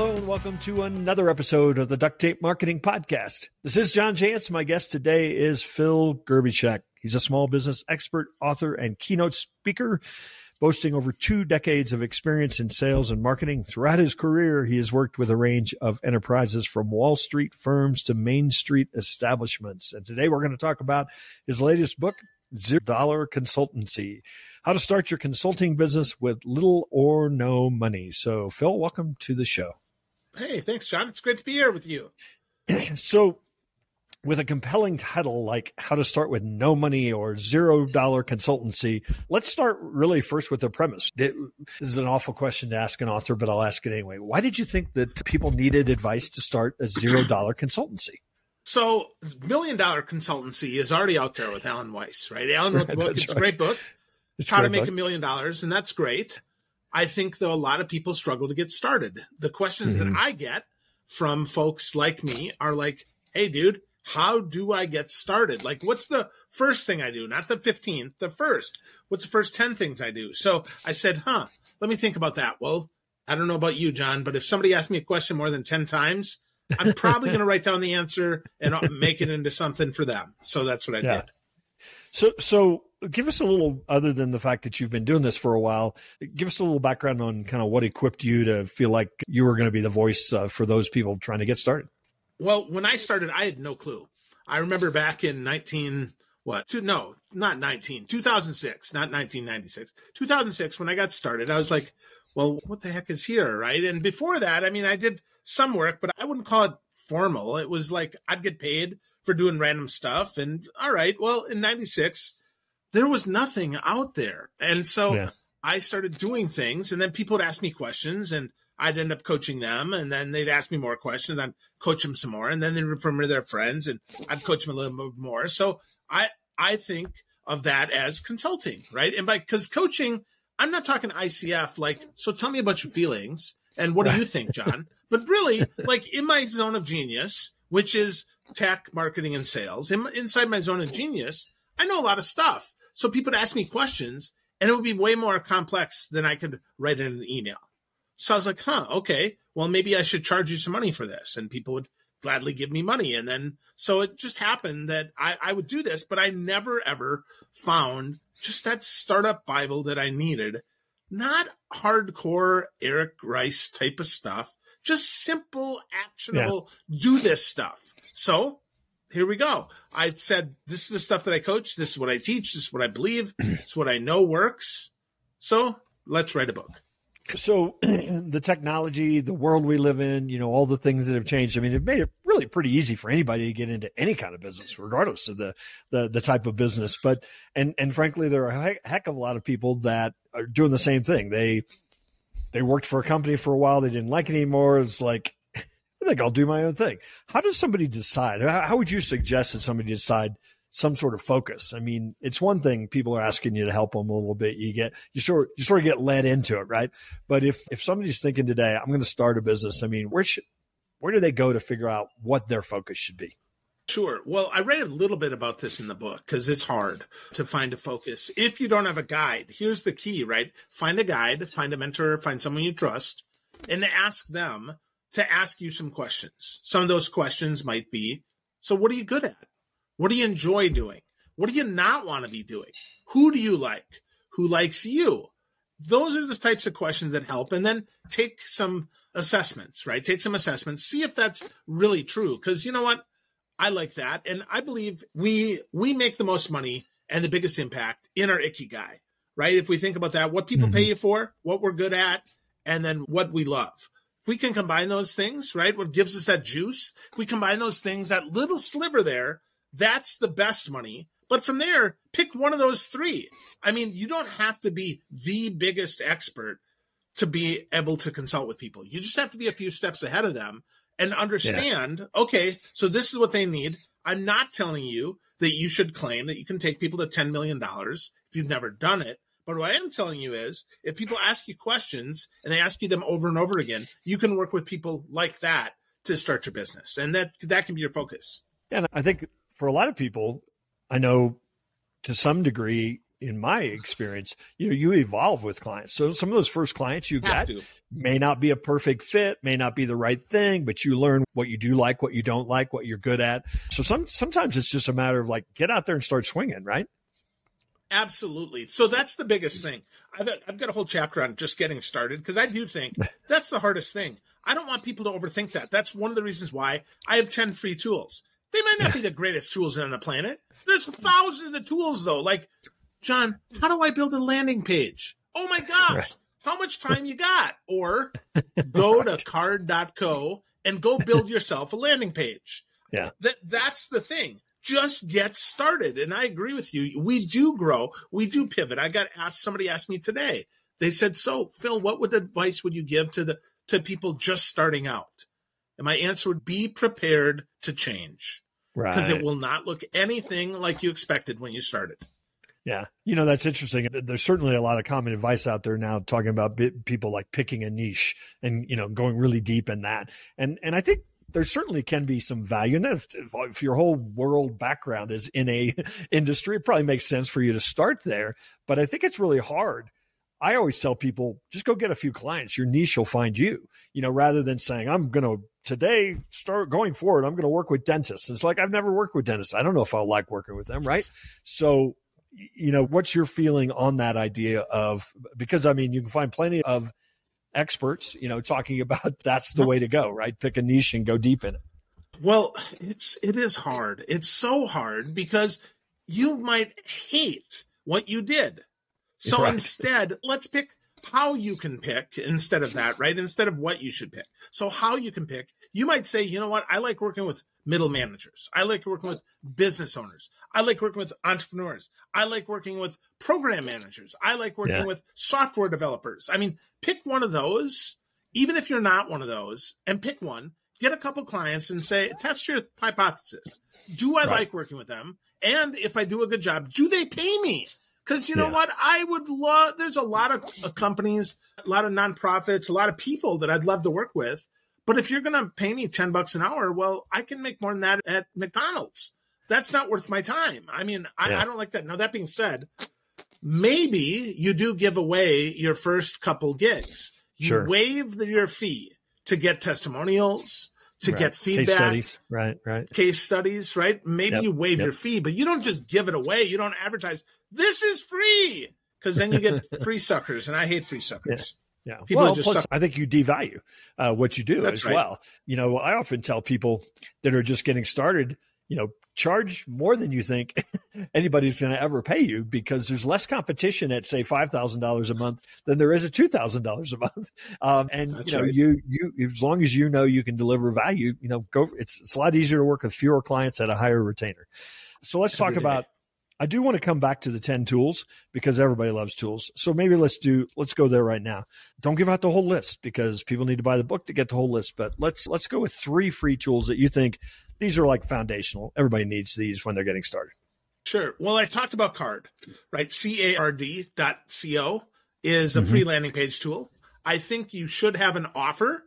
Hello and welcome to another episode of the Duct Tape Marketing Podcast. This is John Jantsch. My guest today is Phil Gerbyshak. He's a small business expert, author, and keynote speaker, boasting over two decades of experience in sales and marketing. Throughout his career, he has worked with a range of enterprises from Wall Street firms to Main Street establishments. And today we're going to talk about his latest book, Zero Dollar Consultancy How to Start Your Consulting Business with Little or No Money. So, Phil, welcome to the show. Hey, thanks, John. It's great to be here with you. so, with a compelling title like How to Start with No Money or Zero Dollar Consultancy, let's start really first with the premise. This is an awful question to ask an author, but I'll ask it anyway. Why did you think that people needed advice to start a zero dollar consultancy? So, Million Dollar Consultancy is already out there with Alan Weiss, right? Alan wrote the book. it's right. a great book. It's How to Make a Million Dollars, and that's great. I think though a lot of people struggle to get started. The questions mm-hmm. that I get from folks like me are like, "Hey, dude, how do I get started? Like, what's the first thing I do? Not the 15th, the first. What's the first 10 things I do? So I said, huh, let me think about that. Well, I don't know about you, John, but if somebody asks me a question more than 10 times, I'm probably going to write down the answer and make it into something for them. So that's what I yeah. did. So, so give us a little other than the fact that you've been doing this for a while give us a little background on kind of what equipped you to feel like you were going to be the voice uh, for those people trying to get started. Well when i started i had no clue. I remember back in 19 what two, no not 19 2006 not 1996 2006 when i got started i was like well what the heck is here? Right? And before that i mean i did some work but i wouldn't call it formal. It was like i'd get paid for doing random stuff and all right well in 96 there was nothing out there. And so yeah. I started doing things and then people would ask me questions and I'd end up coaching them and then they'd ask me more questions. I'd coach them some more and then they'd refer me to their friends and I'd coach them a little bit more. So I, I think of that as consulting, right? And by, cause coaching, I'm not talking ICF, like, so tell me about your feelings and what do you think, John? but really like in my zone of genius, which is tech, marketing and sales, in, inside my zone of genius, I know a lot of stuff. So people would ask me questions and it would be way more complex than I could write in an email. So I was like, huh, okay, well, maybe I should charge you some money for this. And people would gladly give me money. And then, so it just happened that I, I would do this, but I never ever found just that startup Bible that I needed. Not hardcore Eric Ries type of stuff, just simple, actionable, yeah. do this stuff. So here we go. I said, this is the stuff that I coach. This is what I teach. This is what I believe. it's what I know works. So let's write a book. So the technology, the world we live in, you know, all the things that have changed. I mean, it made it really pretty easy for anybody to get into any kind of business, regardless of the, the, the type of business. But, and, and frankly, there are a heck of a lot of people that are doing the same thing. They, they worked for a company for a while. They didn't like it anymore. It's like, I think I'll do my own thing. How does somebody decide? How would you suggest that somebody decide some sort of focus? I mean, it's one thing people are asking you to help them a little bit. You get you sort you sort of get led into it, right? But if if somebody's thinking today, I'm going to start a business. I mean, where should where do they go to figure out what their focus should be? Sure. Well, I read a little bit about this in the book because it's hard to find a focus. If you don't have a guide, here's the key, right? Find a guide, find a mentor, find someone you trust, and ask them to ask you some questions. Some of those questions might be So, what are you good at? What do you enjoy doing? What do you not want to be doing? Who do you like? Who likes you? Those are the types of questions that help. And then take some assessments, right? Take some assessments, see if that's really true. Because you know what? I like that. And I believe we we make the most money and the biggest impact in our ikigai, right? If we think about that, what people mm-hmm. pay you for, what we're good at, and then what we love we can combine those things, right? What gives us that juice? we combine those things, that little sliver there, that's the best money. But from there, pick one of those three. I mean, you don't have to be the biggest expert to be able to consult with people. You just have to be a few steps ahead of them and understand, yeah. okay, so this is what they need. I'm not telling you that you should claim that you can take people to $10 million if you've never done it. But what I am telling you is if people ask you questions and they ask you them over and over again, you can work with people like that to start your business. And that that can be your focus. And I think for a lot of people, I know to some degree, in my experience, you know, you evolve with clients. So some of those first clients you Have get to. may not be a perfect fit, may not be the right thing, but you learn what you do like, what you don't like, what you're good at. So some sometimes it's just a matter of like get out there and start swinging, right? Absolutely. So that's the biggest thing. I've I've got a whole chapter on just getting started because I do think that's the hardest thing. I don't want people to overthink that. That's one of the reasons why I have 10 free tools. They might not be the greatest tools on the planet. There's thousands of tools though. Like, John, how do I build a landing page? Oh my gosh. How much time you got? Or go to card.co and go build yourself a landing page. Yeah. That that's the thing. Just get started. And I agree with you. We do grow. We do pivot. I got asked somebody asked me today. They said, "So, Phil, what would advice would you give to the to people just starting out?" And my answer would be prepared to change Right. because it will not look anything like you expected when you started. Yeah. You know, that's interesting. There's certainly a lot of common advice out there now talking about people like picking a niche and, you know, going really deep in that. And, and I think there certainly can be some value in that. If, if your whole world background is in a industry, it probably makes sense for you to start there. But I think it's really hard. I always tell people just go get a few clients. Your niche will find you, you know, rather than saying, I'm going to today start going forward. I'm going to work with dentists. It's like, I've never worked with dentists. I don't know if I'll like working with them. Right. So, you know, what's your feeling on that idea of, because I mean, you can find plenty of experts, you know, talking about that's the way to go, right? Pick a niche and go deep in it. Well, it's it is hard. It's so hard because you might hate what you did. So Right. instead, let's pick how you can pick instead of that, right? Instead of what you should pick. So how you can pick, you might say, you know what? I like working with middle managers. I like working with business owners. I like working with entrepreneurs. I like working with program managers. I like working Yeah. with software developers. I mean, pick one of those, even if you're not one of those, and pick one, get a couple clients and say, test your hypothesis. Do I Right. like working with them? And if I do a good job, do they pay me? Because you know Yeah. what? I would love, there's a lot of uh, companies, a lot of nonprofits, a lot of people that I'd love to work with. But if you're going to pay me 10 bucks an hour, well, I can make more than that at McDonald's. That's not worth my time. I mean, I, Yeah. I don't like that. Now, that being said, maybe you do give away your first couple gigs. You Sure. waive the, your fee to get testimonials, to Right. get Case feedback, studies. Right. Right. case studies, right? Maybe Yep, you waive yep. your fee, but you don't just give it away. You don't advertise, this is free. Because then you get free suckers, and I hate free suckers. Yeah. People well, just plus, suck- I think you devalue uh, what you do That's as right. well. You know, I often tell people that are just getting started, you know, charge more than you think anybody's going to ever pay you because there's less competition at say five thousand dollars a month than there is at two thousand dollars a month. Um, and That's you know, right. you you as long as you know you can deliver value, you know, go. It's it's a lot easier to work with fewer clients at a higher retainer. So let's Every talk day. about. I do want to come back to the 10 tools because everybody loves tools. So maybe let's do let's go there right now. Don't give out the whole list because people need to buy the book to get the whole list, but let's let's go with three free tools that you think these are like foundational. Everybody needs these when they're getting started. Sure. Well, I talked about card, right? C A R D dot C O is a Mhm. free landing page tool. I think you should have an offer.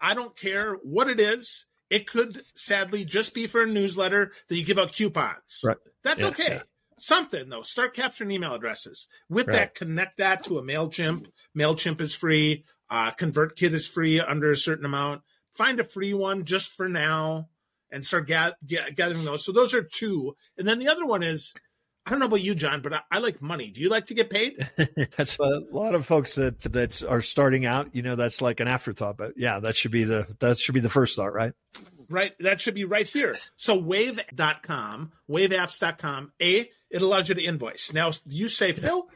I don't care what it is. It could sadly just be for a newsletter that you give out coupons. Right. That's Yeah, okay. yeah. Something though. Start capturing email addresses. With Right. that, connect that to a MailChimp. MailChimp is free. Uh, ConvertKit is free under a certain amount. Find a free one just for now and start ga- ga- gathering those. So those are two. And then the other one is, I don't know about you, John, but I, I like money. Do you like to get paid? that's a lot of folks that that are starting out, you know, that's like an afterthought, but yeah, that should be the that should be the first thought, right? right. That should be right here. So wave.com, waveapps.com, A, it allows you to invoice. Now you say, Phil,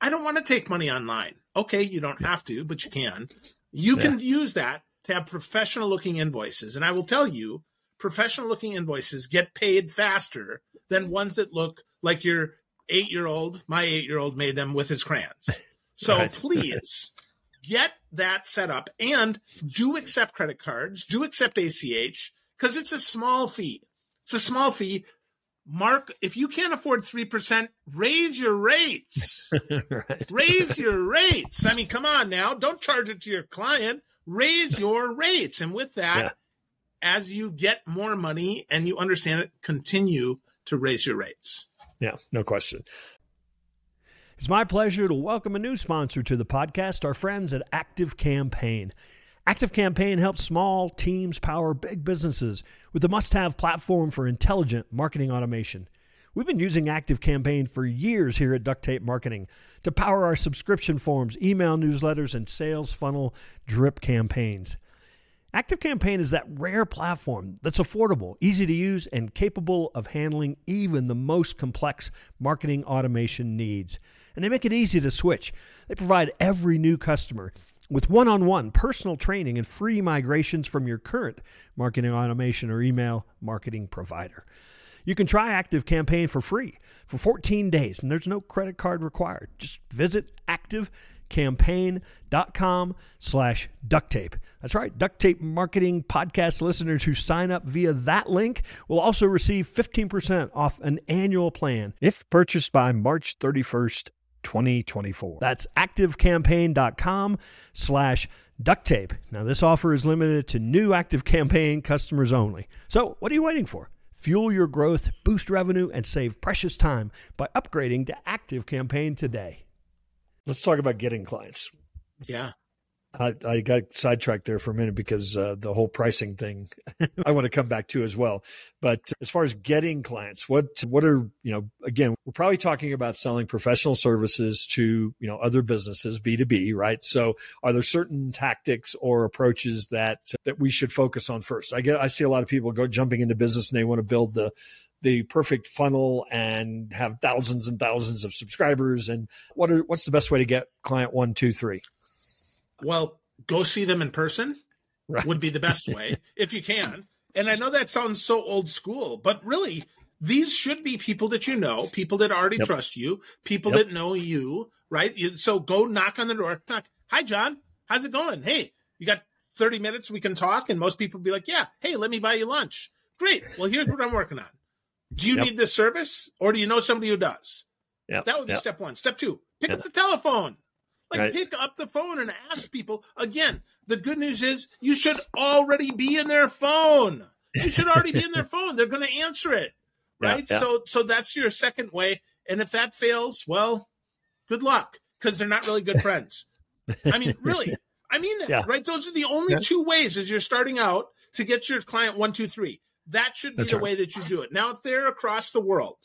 I don't want to take money online. Okay, you don't have to, but you can. You can use that to have professional looking invoices. And I will tell you, professional looking invoices get paid faster than ones that look like your eight year old, my eight year old made them with his crayons. So Right. please get that set up and do accept credit cards, do accept ACH because it's a small fee. It's a small fee. Mark, if you can't afford 3%, raise your rates. right. raise your rates. I mean, come on now. Don't charge it to your client. Raise your rates. And with that, Yeah. as you get more money and you understand it, continue to raise your rates. Yeah, no question. It's my pleasure to welcome a new sponsor to the podcast, our friends at Active Campaign. Active Campaign helps small teams power big businesses with a must have platform for intelligent marketing automation. We've been using Active Campaign for years here at Duct Tape Marketing to power our subscription forms, email newsletters, and sales funnel drip campaigns. Active Campaign is that rare platform that's affordable, easy to use, and capable of handling even the most complex marketing automation needs and they make it easy to switch. They provide every new customer with one on one personal training and free migrations from your current marketing automation or email marketing provider. You can try Active Campaign for free for 14 days, and there's no credit card required. Just visit activecampaign.com slash duct tape. That's right, duct tape marketing podcast listeners who sign up via that link will also receive 15% off an annual plan if purchased by March 31st, 2024. That's activecampaign.com slash duct tape. Now, this offer is limited to new Active Campaign customers only. So, what are you waiting for? Fuel your growth, boost revenue, and save precious time by upgrading to Active Campaign today. Let's talk about getting clients. Yeah. I, I got sidetracked there for a minute because uh, the whole pricing thing I want to come back to as well. But as far as getting clients, what what are you know? Again, we're probably talking about selling professional services to you know other businesses, B two B, right? So, are there certain tactics or approaches that that we should focus on first? I get I see a lot of people go jumping into business and they want to build the the perfect funnel and have thousands and thousands of subscribers. And what are what's the best way to get client one, two, three? Well, go see them in person right. would be the best way if you can. And I know that sounds so old school, but really, these should be people that you know, people that already yep. trust you, people yep. that know you, right? So go knock on the door. Knock. Hi, John. How's it going? Hey, you got 30 minutes we can talk? And most people be like, yeah, hey, let me buy you lunch. Great. Well, here's what I'm working on. Do you yep. need this service or do you know somebody who does? Yeah. That would be step one. Step two, pick up the telephone. Like right. pick up the phone and ask people. Again, the good news is you should already be in their phone. You should already be in their phone. They're going to answer it. Right? Yeah, yeah. So so that's your second way. And if that fails, well, good luck because they're not really good friends. I mean, really. I mean that, yeah. right? Those are the only two ways as you're starting out to get your client one, two, three. That should be that's the right. way that you do it. Now, if they're across the world,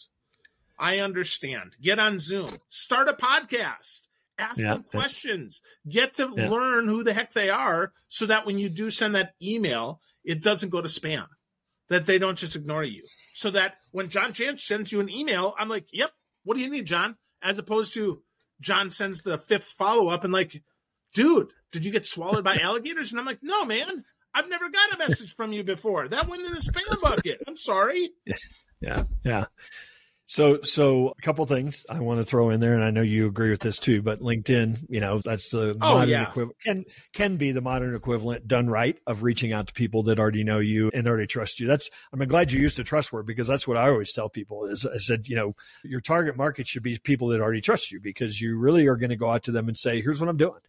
I understand. Get on Zoom, start a podcast ask yeah, them questions, get to yeah. learn who the heck they are so that when you do send that email, it doesn't go to spam, that they don't just ignore you. So that when John Jantsch sends you an email, I'm like, yep, what do you need, John? As opposed to John sends the fifth follow up and like, dude, did you get swallowed by alligators? And I'm like, no, man, I've never got a message from you before. That went in the spam bucket. I'm sorry. Yeah. Yeah. So, so a couple things I want to throw in there, and I know you agree with this too. But LinkedIn, you know, that's the oh, modern yeah. equivalent can can be the modern equivalent done right of reaching out to people that already know you and already trust you. That's I'm glad you used the trust word because that's what I always tell people is I said, you know, your target market should be people that already trust you because you really are going to go out to them and say, here's what I'm doing.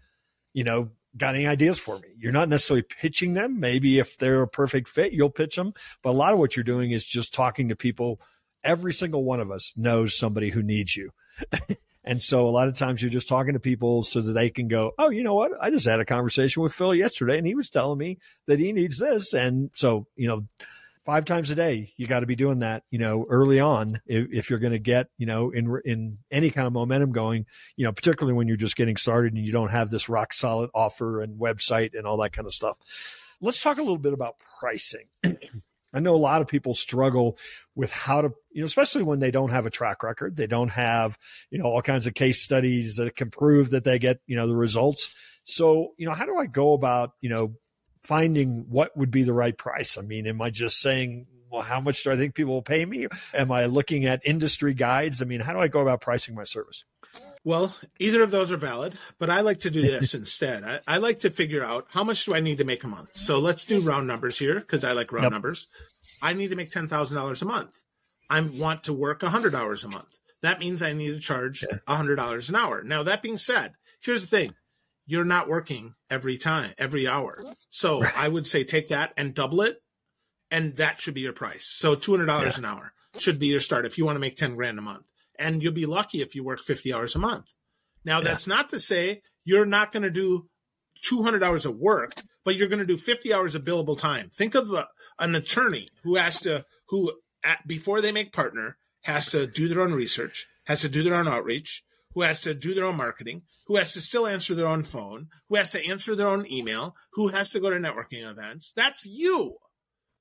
You know, got any ideas for me? You're not necessarily pitching them. Maybe if they're a perfect fit, you'll pitch them. But a lot of what you're doing is just talking to people every single one of us knows somebody who needs you. and so a lot of times you're just talking to people so that they can go, Oh, you know what? I just had a conversation with Phil yesterday and he was telling me that he needs this. And so, you know, five times a day, you got to be doing that, you know, early on if, if you're going to get, you know, in, in any kind of momentum going, you know, particularly when you're just getting started and you don't have this rock solid offer and website and all that kind of stuff. Let's talk a little bit about pricing. I know a lot of people struggle with how to, you know, especially when they don't have a track record. They don't have, you know, all kinds of case studies that can prove that they get, you know, the results. So, you know, how do I go about, you know, finding what would be the right price? I mean, am I just saying, well, how much do I think people will pay me? Am I looking at industry guides? I mean, how do I go about pricing my service? Well, either of those are valid, but I like to do this instead. I, I, like to figure out how much do I need to make a month. So let's do round numbers here because I like round yep. numbers. I need to make ten thousand dollars a month. I want to work hundred hours a month. That means I need to charge hundred dollars an hour. Now that being said, here's the thing: you're not working every time, every hour. So right. I would say take that and double it, and that should be your price. So two hundred dollars yeah. an hour should be your start if you want to make ten grand a month and you'll be lucky if you work 50 hours a month. Now, yeah. that's not to say you're not going to do 200 hours of work, but you're going to do 50 hours of billable time. Think of a, an attorney who has to, who at, before they make partner, has to do their own research, has to do their own outreach, who has to do their own marketing, who has to still answer their own phone, who has to answer their own email, who has to go to networking events. That's you.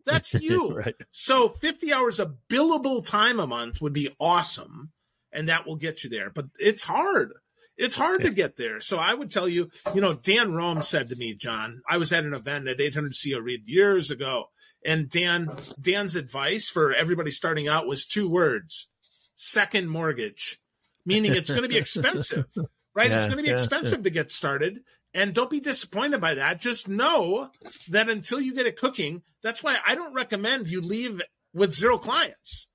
That's you. right. So 50 hours of billable time a month would be awesome. And that will get you there. But it's hard. It's hard yeah. to get there. So I would tell you, you know, Dan Rome said to me, John, I was at an event at 800-CEO-READ years ago. And Dan, Dan's advice for everybody starting out was two words, second mortgage, meaning it's going to be expensive, right? Yeah, it's going to be yeah, expensive to get started. And don't be disappointed by that. Just know that until you get it cooking, that's why I don't recommend you leave with zero clients.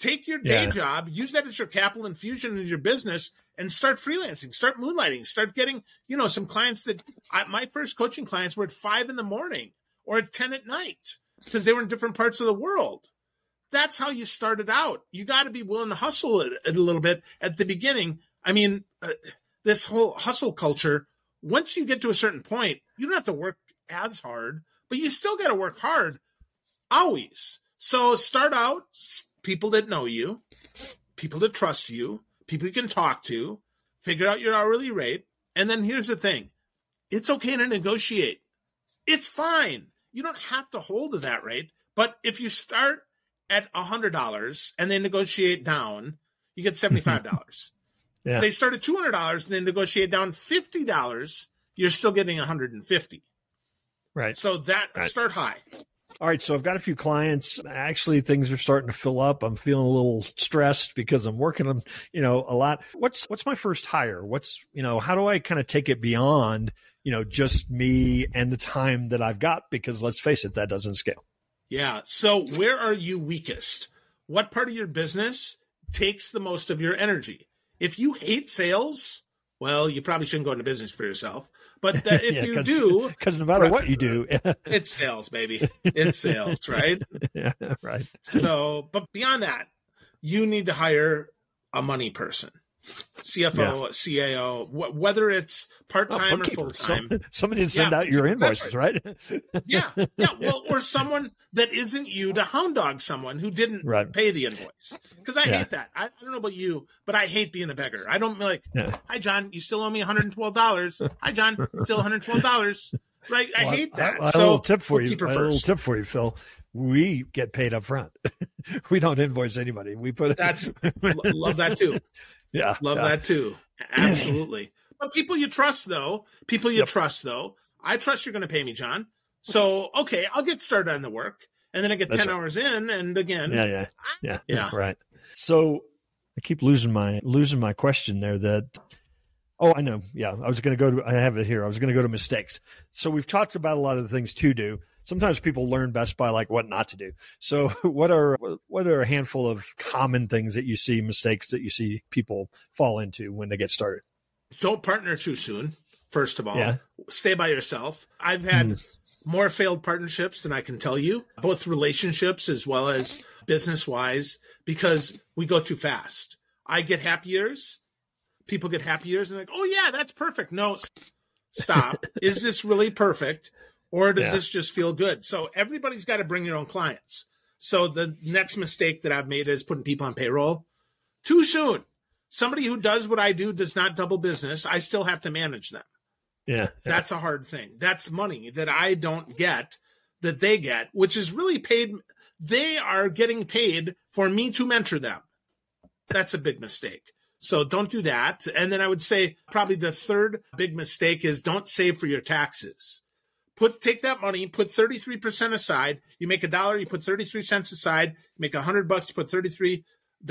Take your day yeah. job, use that as your capital infusion in your business, and start freelancing, start moonlighting, start getting, you know, some clients that I, my first coaching clients were at five in the morning or at 10 at night because they were in different parts of the world. That's how you started out. You got to be willing to hustle it, it, a little bit at the beginning. I mean, uh, this whole hustle culture once you get to a certain point, you don't have to work as hard, but you still got to work hard always. So start out people that know you, people that trust you, people you can talk to, figure out your hourly rate. And then here's the thing it's okay to negotiate. It's fine. You don't have to hold to that rate. But if you start at a $100 and they negotiate down, you get $75. Yeah. If they start at two hundred dollars and they negotiate down fifty dollars, you're still getting 150. Right. So that right. start high. All right, so I've got a few clients. Actually, things are starting to fill up. I'm feeling a little stressed because I'm working on, you know, a lot. What's what's my first hire? What's you know, how do I kind of take it beyond, you know, just me and the time that I've got? Because let's face it, that doesn't scale. Yeah. So where are you weakest? What part of your business takes the most of your energy? if you hate sales, well, you probably shouldn't go into business for yourself. But that if yeah, you do, because no matter right, what you do, it sells, baby. It sells, right? yeah, right. So, but beyond that, you need to hire a money person. CFO, yeah. CAO, wh- whether it's part time oh, or full time. Some, somebody send yeah, out your invoices, right. right? yeah, yeah. Well, or someone that isn't you to hound dog someone who didn't right. pay the invoice. Because I yeah. hate that. I, I, don't know about you, but I hate being a beggar. I don't like. Hi, John. You still owe me one hundred and twelve dollars. Hi, John. Still one hundred twelve dollars. Right. I well, hate that. I, I, so, a little tip for you. A little tip for you, Phil we get paid up front. we don't invoice anybody. We put that's love that too. Yeah. Love yeah. that too. Absolutely. but people you trust though, people you yep. trust though, I trust you're going to pay me, John. So, okay, I'll get started on the work and then I get That's 10 right. hours in and again. Yeah, yeah. Yeah. Yeah. Right. So I keep losing my losing my question there that Oh, I know. Yeah, I was going to go to. I have it here. I was going to go to mistakes. So we've talked about a lot of the things to do sometimes people learn best by like what not to do. So what are what are a handful of common things that you see mistakes that you see people fall into when they get started? Don't partner too soon. First of all, yeah. stay by yourself. I've had mm. more failed partnerships than I can tell you, both relationships as well as business wise, because we go too fast. I get happy ears. People get happy ears and like, oh yeah, that's perfect. No, stop. Is this really perfect? Or does yeah. this just feel good? So everybody's got to bring their own clients. So the next mistake that I've made is putting people on payroll too soon. Somebody who does what I do does not double business. I still have to manage them. Yeah, yeah. That's a hard thing. That's money that I don't get that they get, which is really paid. They are getting paid for me to mentor them. That's a big mistake. So don't do that. And then I would say probably the third big mistake is don't save for your taxes put take that money, put 33% aside. You make a dollar, you put 33 cents aside, make a hundred bucks, you put 33.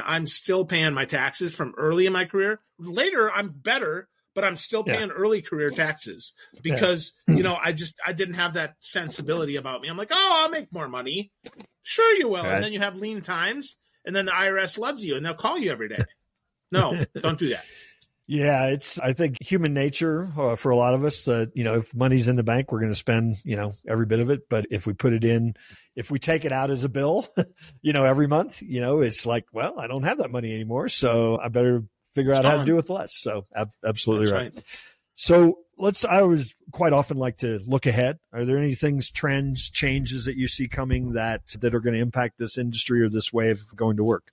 I'm still paying my taxes from early in my career. Later, I'm better, but I'm still paying yeah. early career taxes because, yeah. you know, I just, I didn't have that sensibility about me. I'm like, oh, I'll make more money. Sure, you will. Right. And then you have lean times and then the IRS loves you and they'll call you every day. No, don't do that. Yeah, it's I think human nature uh, for a lot of us that you know if money's in the bank, we're going to spend you know every bit of it. But if we put it in, if we take it out as a bill, you know every month, you know it's like, well, I don't have that money anymore, so I better figure out how to do with less. So ab- absolutely right. right. So let's. I always quite often like to look ahead. Are there any things, trends, changes that you see coming that that are going to impact this industry or this way of going to work?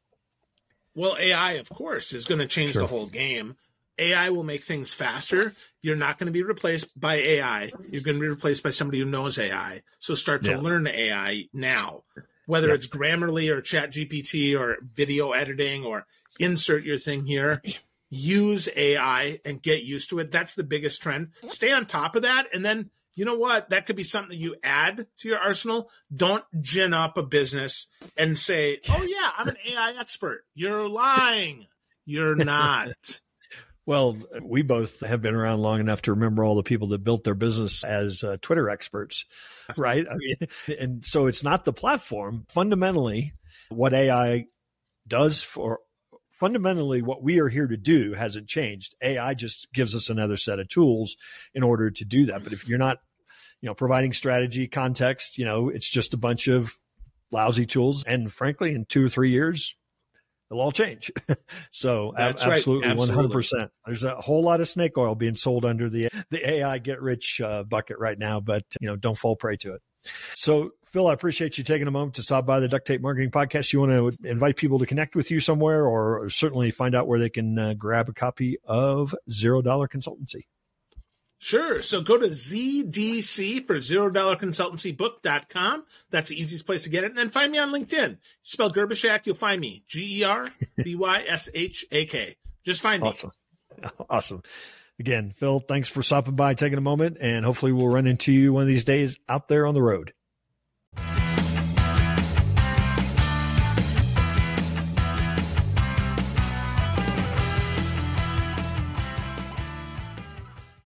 Well, AI, of course, is going to change sure. the whole game. AI will make things faster. You're not going to be replaced by AI. You're going to be replaced by somebody who knows AI. So start to yeah. learn AI now, whether yeah. it's Grammarly or Chat GPT or video editing or insert your thing here. Use AI and get used to it. That's the biggest trend. Stay on top of that. And then, you know what? That could be something that you add to your arsenal. Don't gin up a business and say, oh, yeah, I'm an AI expert. You're lying. You're not. Well, we both have been around long enough to remember all the people that built their business as uh, Twitter experts, right? I mean, and so it's not the platform. Fundamentally, what AI does for fundamentally what we are here to do hasn't changed. AI just gives us another set of tools in order to do that. But if you're not, you know, providing strategy, context, you know, it's just a bunch of lousy tools. And frankly, in two or three years, they'll all change. so That's absolutely, one hundred percent. There's a whole lot of snake oil being sold under the the AI get rich uh, bucket right now, but you know, don't fall prey to it. So, Phil, I appreciate you taking a moment to stop by the Duct Tape Marketing Podcast. You want to invite people to connect with you somewhere, or certainly find out where they can uh, grab a copy of Zero Dollar Consultancy. Sure. So go to ZDC for zero dollar consultancy book.com. That's the easiest place to get it. And then find me on LinkedIn. Spell Gerbyshak, you'll find me. G E R B Y S H A K. Just find me. Awesome. Awesome. Again, Phil, thanks for stopping by, taking a moment, and hopefully we'll run into you one of these days out there on the road.